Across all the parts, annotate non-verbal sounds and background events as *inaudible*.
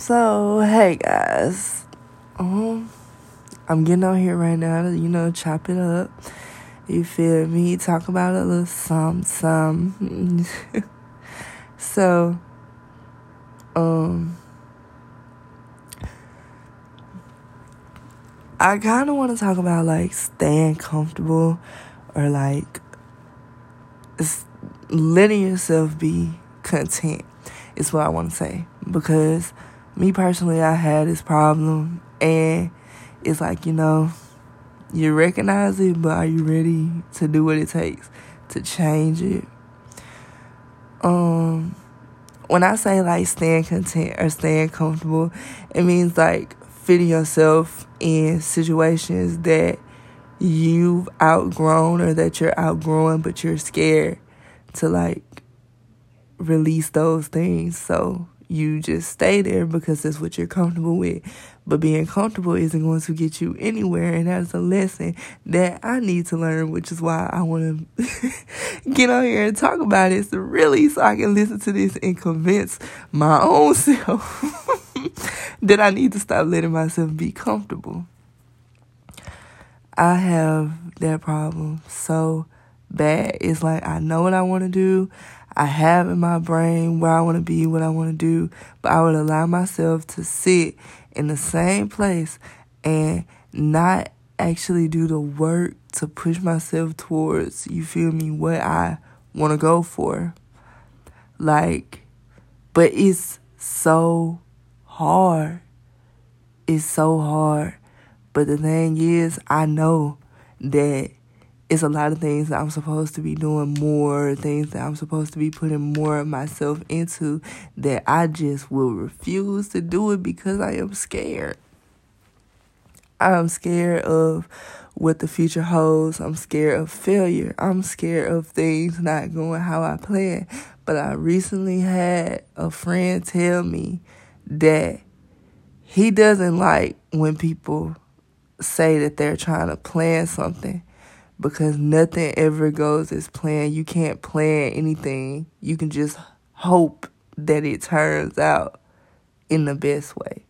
So, hey guys. Um, I'm getting on here right now to, you know, chop it up. You feel me? Talk about a little some some. *laughs* so, um, I kind of want to talk about like staying comfortable or like letting yourself be content is what I want to say because me personally I had this problem and it's like you know you recognize it but are you ready to do what it takes to change it um when I say like staying content or staying comfortable it means like fitting yourself in situations that you've outgrown or that you're outgrowing, but you're scared to like release those things. So you just stay there because that's what you're comfortable with. But being comfortable isn't going to get you anywhere. And that's a lesson that I need to learn, which is why I want to *laughs* get on here and talk about it. So really, so I can listen to this and convince my own *laughs* self that I need to stop letting myself be comfortable. I have that problem so bad. It's like I know what I want to do. I have in my brain where I want to be, what I want to do, but I would allow myself to sit in the same place and not actually do the work to push myself towards, you feel me, what I want to go for. Like, but it's so hard. It's so hard. But the thing is, I know that it's a lot of things that I'm supposed to be doing more, things that I'm supposed to be putting more of myself into that I just will refuse to do it because I am scared. I'm scared of what the future holds. I'm scared of failure. I'm scared of things not going how I plan. But I recently had a friend tell me that he doesn't like when people say that they're trying to plan something because nothing ever goes as planned. You can't plan anything. You can just hope that it turns out in the best way.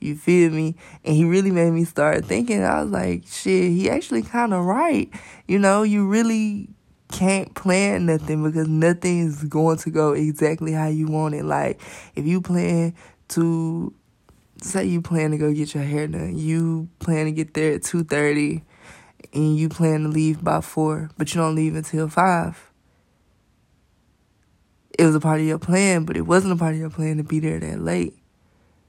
You feel me? And he really made me start thinking. I was like, shit, he actually kind of right. You know, you really can't plan nothing because nothing is going to go exactly how you want it. Like, if you plan to say you plan to go get your hair done, you plan to get there at two thirty, and you plan to leave by four, but you don't leave until five. It was a part of your plan, but it wasn't a part of your plan to be there that late.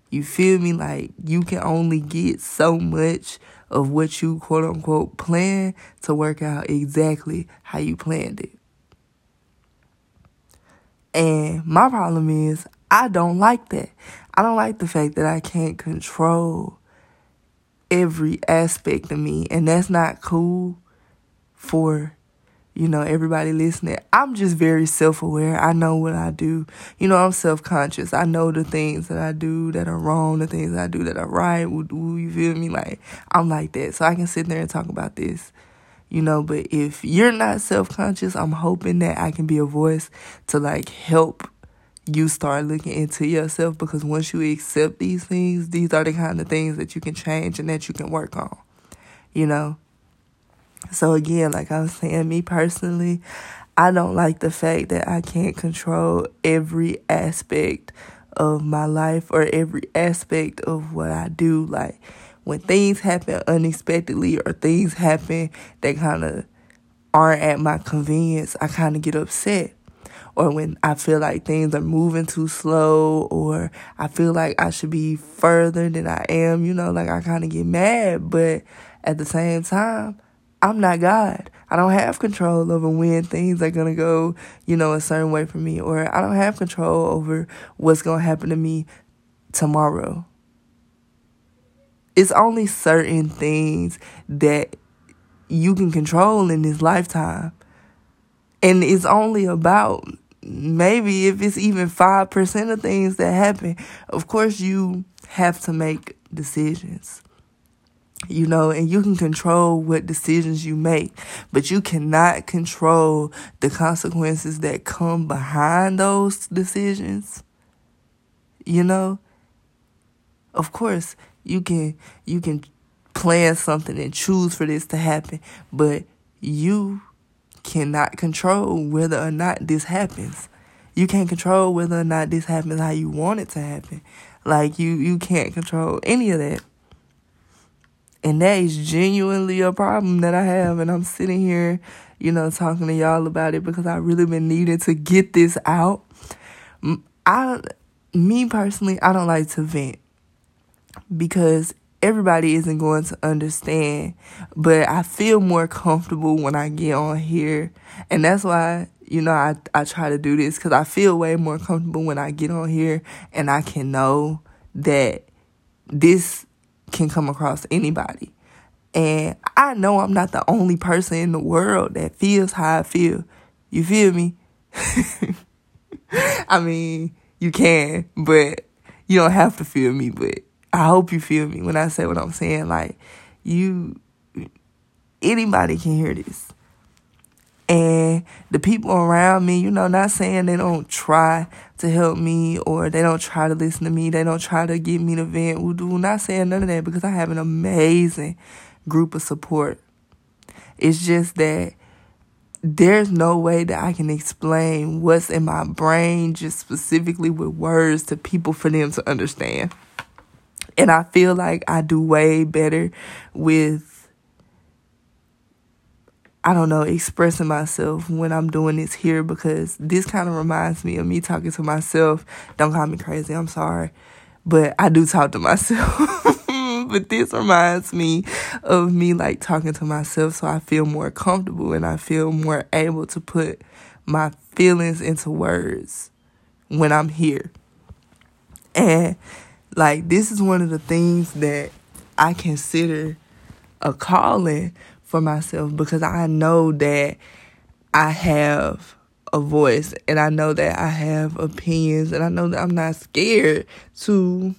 You feel me? Like you can only get so much of what you quote unquote plan to work out exactly how you planned it. And my problem is I don't like that. I don't like the fact that I can't control every aspect of me, and that's not cool for you know everybody listening. I'm just very self-aware. I know what I do. You know, I'm self-conscious. I know the things that I do that are wrong, the things I do that are right. You feel me? Like I'm like that, so I can sit there and talk about this you know but if you're not self-conscious i'm hoping that i can be a voice to like help you start looking into yourself because once you accept these things, these are the kind of things that you can change and that you can work on. You know? So again, like I was saying, me personally, I don't like the fact that I can't control every aspect of my life or every aspect of what I do. Like when things happen unexpectedly or things happen that kind of aren't at my convenience, I kind of get upset or when I feel like things are moving too slow or I feel like I should be further than I am, you know, like I kind of get mad, but at the same time, I'm not God. I don't have control over when things are going to go, you know, a certain way for me or I don't have control over what's going to happen to me tomorrow. It's only certain things that you can control in this lifetime. And it's only about maybe if it's even 5% of things that happen, of course you have to make decisions. You know, and you can control what decisions you make, but you cannot control the consequences that come behind those decisions. You know, Of course, you can you can plan something and choose for this to happen, but you cannot control whether or not this happens. You can't control whether or not this happens how you want it to happen. Like you you can't control any of that. And that is genuinely a problem that I have and I'm sitting here, you know, talking to y'all about it because I really been needing to get this out. I me personally, I don't like to vent because everybody isn't going to understand, but I feel more comfortable when I get on here. And that's why, you know, I, I try to do this because I feel way more comfortable when I get on here and I can know that this can come across anybody. And I know I'm not the only person in the world that feels how I feel. You feel me? *laughs* I mean, you can, but you don't have to feel me, but I hope you feel me when I say what I'm saying. Like, you, anybody can hear this. And the people around me, you know, not saying they don't try to help me or they don't try to listen to me, they don't try to get me to vent. We're not saying none of that because I have an amazing group of support. It's just that there's no way that I can explain what's in my brain just specifically with words to people for them to understand. And I feel like I do way better with, I don't know, expressing myself when I'm doing this here because this kind of reminds me of me talking to myself. Don't call me crazy, I'm sorry. But I do talk to *laughs* myself. but this reminds me of me like talking to myself so I feel more comfortable and I feel more able to put my feelings into words when I'm here. And like, this is one of the things that I consider a calling for myself because I know that I have a voice and I know that I have opinions and I know that I'm not scared to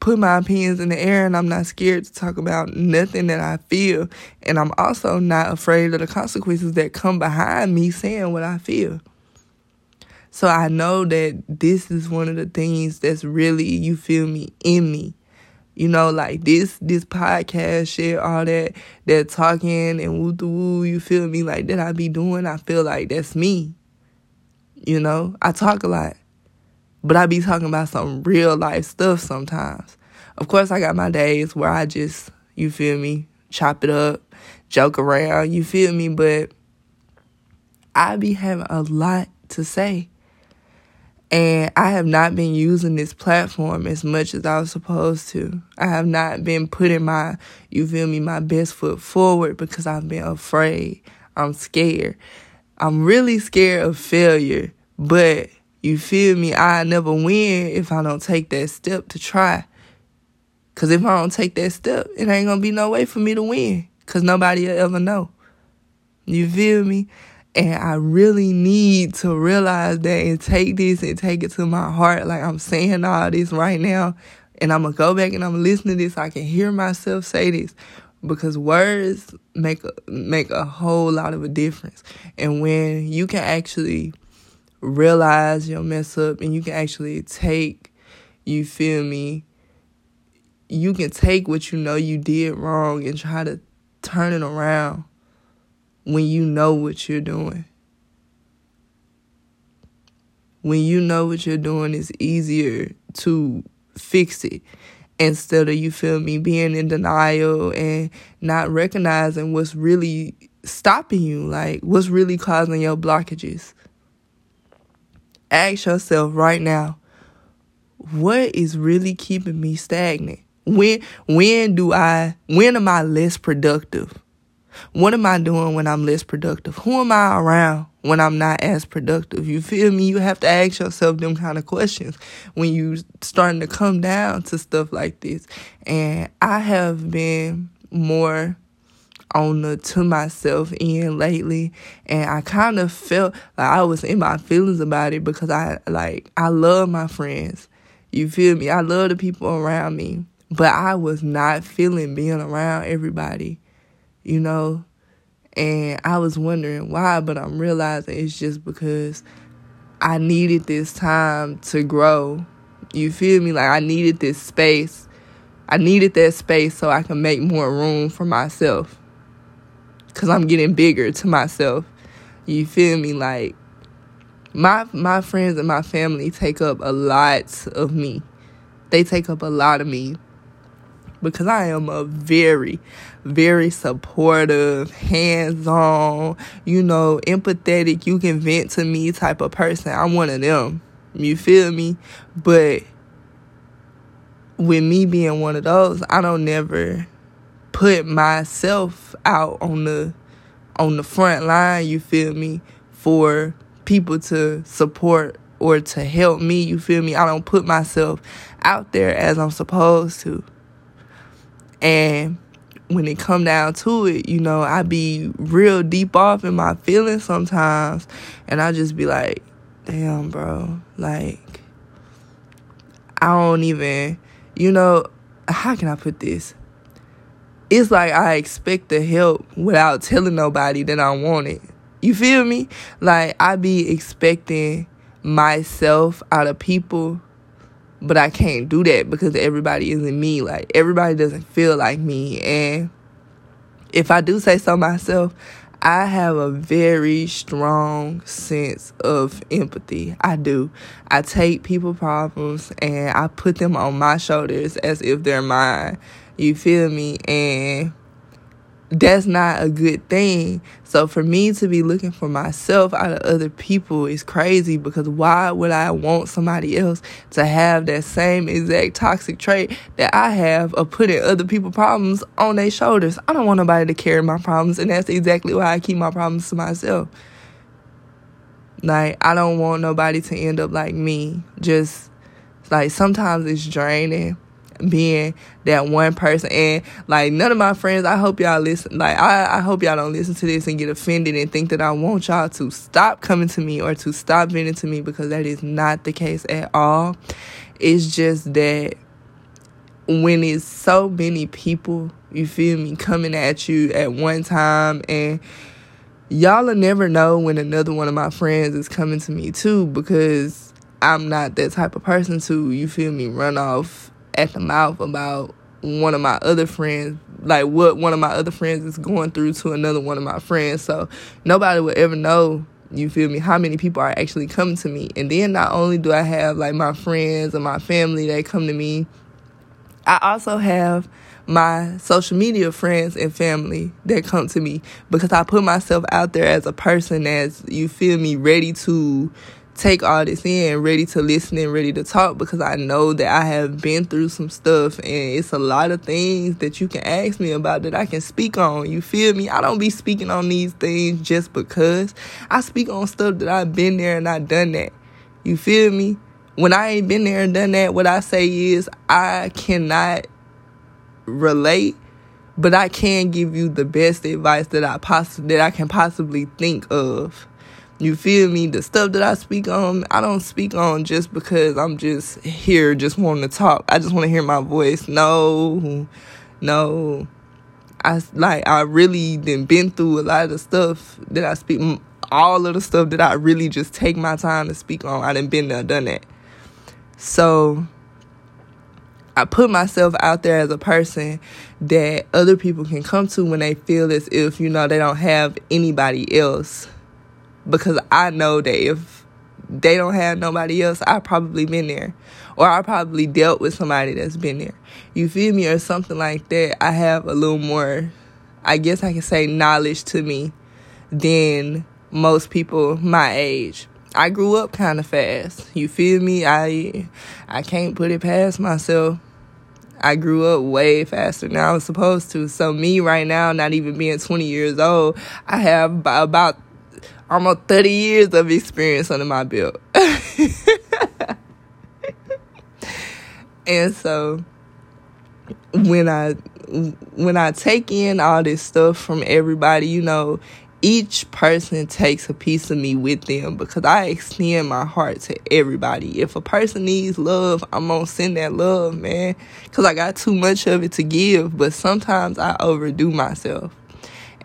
put my opinions in the air and I'm not scared to talk about nothing that I feel. And I'm also not afraid of the consequences that come behind me saying what I feel. So I know that this is one of the things that's really, you feel me, in me. You know, like this this podcast shit, all that that talking and woo woo, you feel me, like that I be doing, I feel like that's me. You know, I talk a lot. But I be talking about some real life stuff sometimes. Of course I got my days where I just, you feel me, chop it up, joke around, you feel me, but I be having a lot to say. And I have not been using this platform as much as I was supposed to. I have not been putting my, you feel me, my best foot forward because I've been afraid. I'm scared. I'm really scared of failure, but you feel me? I never win if I don't take that step to try. Cause if I don't take that step, it ain't gonna be no way for me to win. Cause nobody will ever know. You feel me? And I really need to realize that and take this and take it to my heart. Like I'm saying all this right now. And I'm going to go back and I'm going to listen to this. So I can hear myself say this. Because words make make a whole lot of a difference. And when you can actually realize your mess up and you can actually take, you feel me, you can take what you know you did wrong and try to turn it around when you know what you're doing. When you know what you're doing, it's easier to fix it instead of you feel me being in denial and not recognizing what's really stopping you, like what's really causing your blockages. Ask yourself right now, what is really keeping me stagnant? When when do I when am I less productive? What am I doing when I'm less productive? Who am I around when I'm not as productive? You feel me? You have to ask yourself them kind of questions when you starting to come down to stuff like this. And I have been more on the to myself end lately and I kind of felt like I was in my feelings about it because I like I love my friends. You feel me? I love the people around me. But I was not feeling being around everybody you know? And I was wondering why, but I'm realizing it's just because I needed this time to grow. You feel me? Like I needed this space I needed that space so I can make more room for myself. Cause I'm getting bigger to myself. You feel me? Like my my friends and my family take up a lot of me. They take up a lot of me because I am a very, very supportive, hands on, you know, empathetic, you can vent to me type of person. I'm one of them. You feel me? But with me being one of those, I don't never put myself out on the on the front line, you feel me, for people to support or to help me, you feel me? I don't put myself out there as I'm supposed to. And when it come down to it, you know, I be real deep off in my feelings sometimes and I just be like, damn, bro, like I don't even, you know, how can I put this? It's like I expect the help without telling nobody that I want it. You feel me? Like I be expecting myself out of people but I can't do that because everybody isn't me. Like everybody doesn't feel like me. And if I do say so myself, I have a very strong sense of empathy. I do. I take people problems and I put them on my shoulders as if they're mine. You feel me? And that's not a good thing. So for me to be looking for myself out of other people is crazy because why would I want somebody else to have that same exact toxic trait that I have of putting other people's problems on their shoulders? I don't want nobody to carry my problems and that's exactly why I keep my problems to myself. Like I don't want nobody to end up like me. Just like sometimes it's draining being that one person. And like none of my friends i hope y'all listen like I, I hope y'all don't listen to this and get offended and think that i want y'all to stop coming to me or to stop venting to me because that is not the case at all. It's just that when it's so many people you feel me coming at you at one time and y'all will never know when another one of my friends is coming to me too because i'm not that type of person to you feel me run off at the mouth about one of my other friends, like what one of my other friends is going through to another one of my friends. So nobody will ever know, you feel me, how many people are actually coming to me. And then not only do I have like my friends and my family that come to me, I also have my social media friends and family that come to me because I put myself out there as a person that's, you feel me, ready to take all this in, ready to listen and ready to talk because I know that I have been through some stuff and it's a lot of things that you can ask me about that I can speak on. You feel me? I don't be speaking on these things just because. I speak on stuff that I've been there and I done that. You feel me? When I ain't been there and done that, what I say is I cannot relate, but I can give you the best advice that I poss- that I can possibly think of. You feel me? The stuff that I speak on, I don't speak on just because I'm just here, just wanting to talk. I just want to hear my voice. No, no. I like I really been been through a lot of stuff that I speak. All of the stuff that I really just take my time to speak on. I done been there, done that. So I put myself out there as a person that other people can come to when they feel as if you know they don't have anybody else because I know that if they don't have nobody else, I've probably been there. Or I probably dealt with somebody that's been there. You feel me? Or something like that. I have a little more, I guess I can say, knowledge to me than most people my age. I grew up kind of fast. You feel me? I I can't put it past myself. I grew up way faster than I was supposed to. So me right now, not even being 20 years old, I have about almost 30 years of experience under my belt. and so when I when I take in all this stuff from everybody, you know, each person takes a piece of me with them because I extend my heart to everybody. If a person needs love, I'm gonna send that love, man, because I got too much of it to give. But sometimes I overdo myself.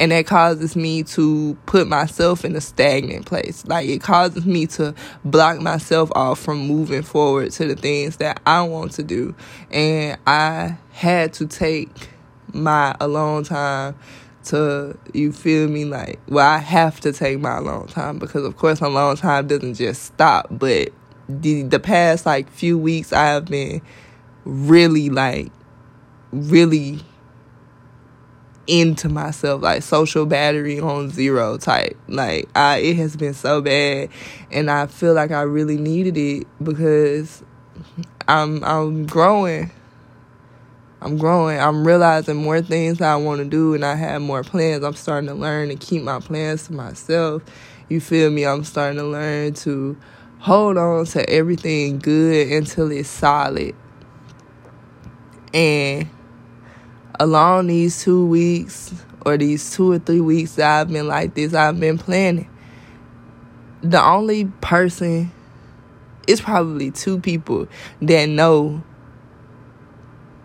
And that causes me to put myself in a stagnant place. Like it causes me to block myself off from moving forward to the things that I want to do. And I had to take my alone time to you feel me like well I have to take my alone time because of course my alone time doesn't just stop but the the past like few weeks I have been really like really into myself like social battery on zero type. Like I it has been so bad and I feel like I really needed it because I'm I'm growing. I'm growing. I'm realizing more things I want to do and I have more plans. I'm starting to learn to keep my plans to myself. You feel me? I'm starting to learn to hold on to everything good until it's solid. And along these two weeks or these two or three weeks that I've been like this, I've been planning. The only person, it's probably two people that know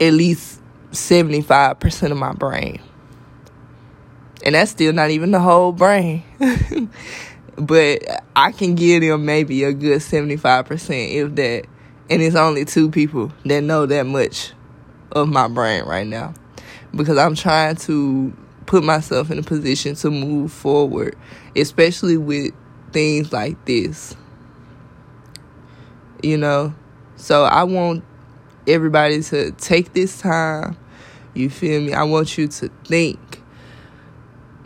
at least 75% of my brain. And that's still not even the whole brain. *laughs* but I can give them maybe a good 75% if that. And it's only two people that know that much of my brain right now because I'm trying to put myself in a position to move forward, especially with things like this. You know? So I want everybody to take this time. You feel me? I want you to think.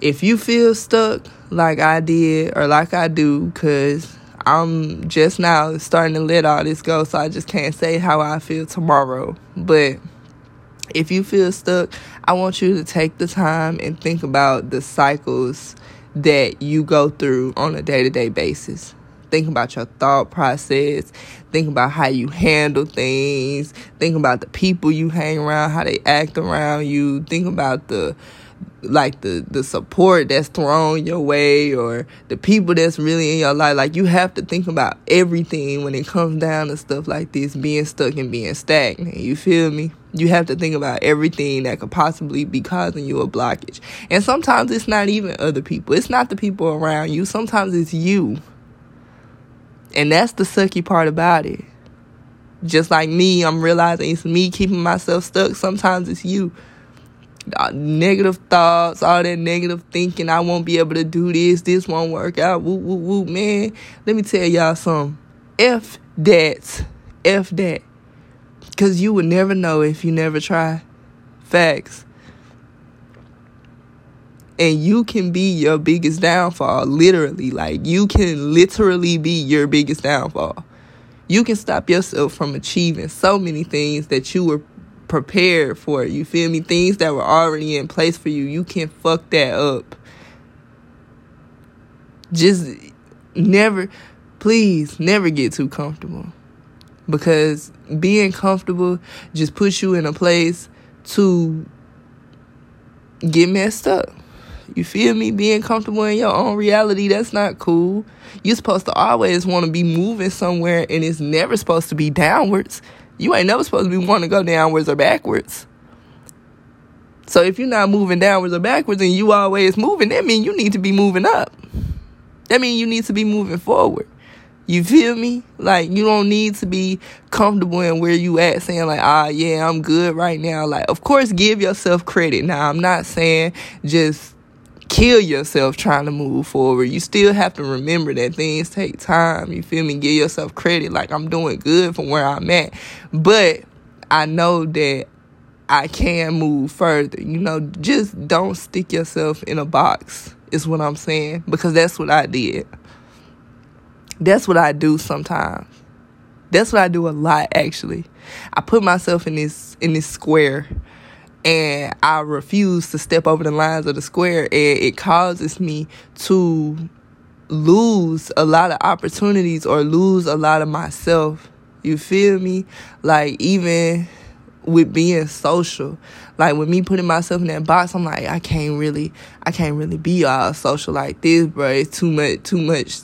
If you feel stuck like I did or like I do, because I'm just now starting to let all this go, so I just can't say how I feel tomorrow. But if you feel stuck, I want you to take the time and think about the cycles that you go through on a day to day basis. Think about your thought process. Think about how you handle things. Think about the people you hang around, how they act around you. Think about the like the the support that's thrown your way or the people that's really in your life like you have to think about everything when it comes down to stuff like this being stuck and being stagnant. You feel me? You have to think about everything that could possibly be causing you a blockage. And sometimes it's not even other people. It's not the people around you. Sometimes it's you. And that's the sucky part about it. Just like me i'm realizing it's me keeping myself stuck. Sometimes it's you Uh, negative thoughts, all that negative thinking. I won't be able to do this. This won't work out. Woo, woo, woo. Man, let me tell y'all something. F that. F that. Because you would never know if you never try. Facts. And you can be your biggest downfall, literally. Like, you can literally be your biggest downfall. You can stop yourself from achieving so many things that you were prepared for it. You feel me? Things that were already in place for you, you can fuck that up. Just never, please, never get too comfortable. Because being comfortable just puts you in a place to get messed up. You feel me? Being comfortable in your own reality, that's not cool. You're supposed to always want to be moving somewhere, and it's never supposed to be downwards. You ain't never supposed to be wanting to go downwards or backwards. So if you're not moving downwards or backwards and you always moving, that means you need to be moving up. That means you need to be moving forward. You feel me? Like you don't need to be comfortable in where you at saying like, ah yeah, I'm good right now. Like of course give yourself credit. Now I'm not saying just kill yourself trying to move forward. You still have to remember that things take time. You feel me? Give yourself credit. Like I'm doing good from where I'm at. But I know that I can move further. You know, just don't stick yourself in a box, is what I'm saying. Because that's what I did. That's what I do sometimes. That's what I do a lot actually. I put myself in this in this square and I refuse to step over the lines of the square, and it causes me to lose a lot of opportunities or lose a lot of myself. You feel me? Like, even with being social, like with me putting myself in that box, I'm like, I can't really, I can't really be all social like this, bro. It's too much, too much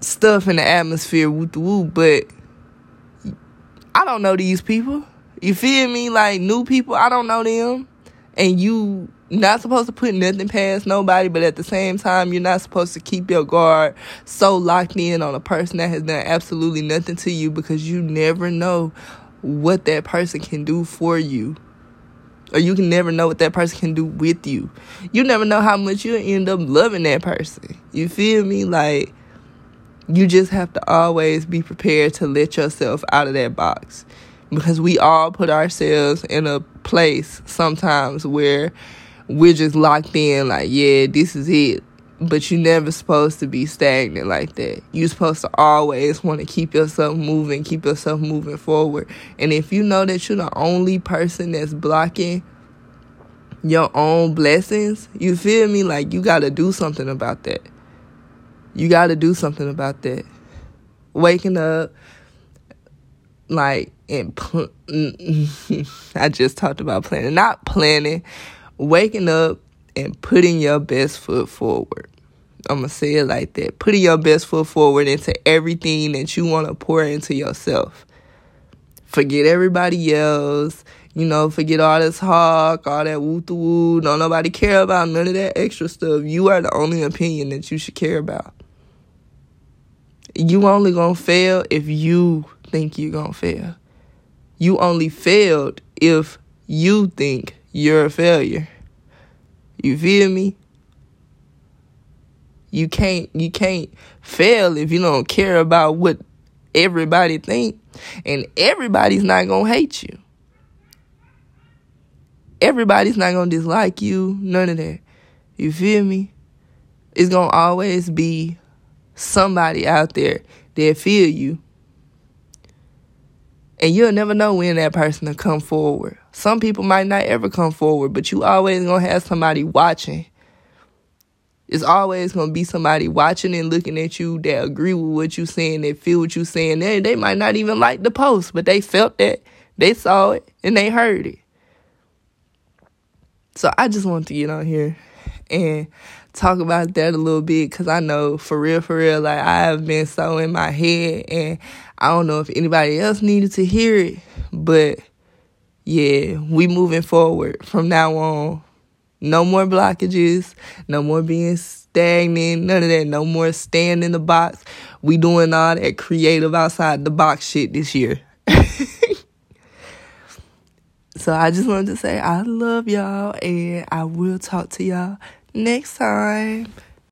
stuff in the atmosphere, woo woo. But I don't know these people. You feel me? Like new people, I don't know them. and you not supposed to put nothing past nobody, but at the same time, you're not supposed to keep your guard so locked in on a person that has done absolutely nothing to you because you never know what that person can do for you. Or you can never know what that person can do with you. You never know how much you'll end up loving that person. You feel me? Like, you just have to always be prepared to let yourself out of that box because we all put ourselves in a place sometimes where we're just locked in like yeah this is it. But you're never supposed to be stagnant like that. You're supposed to always want to keep yourself moving keep yourself moving forward. And if you know that you're the only person that's blocking your own blessings you feel me? Like you got to do something about that. You got to do something about that. Waking up like and pl- *laughs* I just talked about planning, not planning, waking up and putting your best foot forward. I'm gonna say it like that. Putting your best foot forward into everything that you want to pour into yourself. Forget everybody else. You know, forget all this talk, all that woo woo. Don't nobody care about none of that extra stuff. You are the only opinion that you should care about. You only gonna fail if you think you're gonna fail. You only failed if you think you're a failure. You feel me? You can't you can't fail if you don't care about what everybody think and everybody's not going to hate you. Everybody's not going to dislike you, none of that. You feel me? It's going to always be somebody out there that feel you and you'll never know when that person will come forward. Some people might not ever come forward, but you always gonna have somebody watching. It's always gonna be somebody watching and looking at you that agree with what you saying, that feel what you saying. They they might not even like the post, but they felt that, they saw it, and they heard it. So I just want to get on here and talk about that a little bit because I know for real, for real, like I have been so in my head and I don't know if anybody else needed to hear it, but yeah, we moving forward from now on. No more blockages, no more being stagnant, none of that. No more staying in the box. We doing all that creative outside the box shit this year. *laughs* so I just wanted to say I love y'all and I will talk to y'all next time.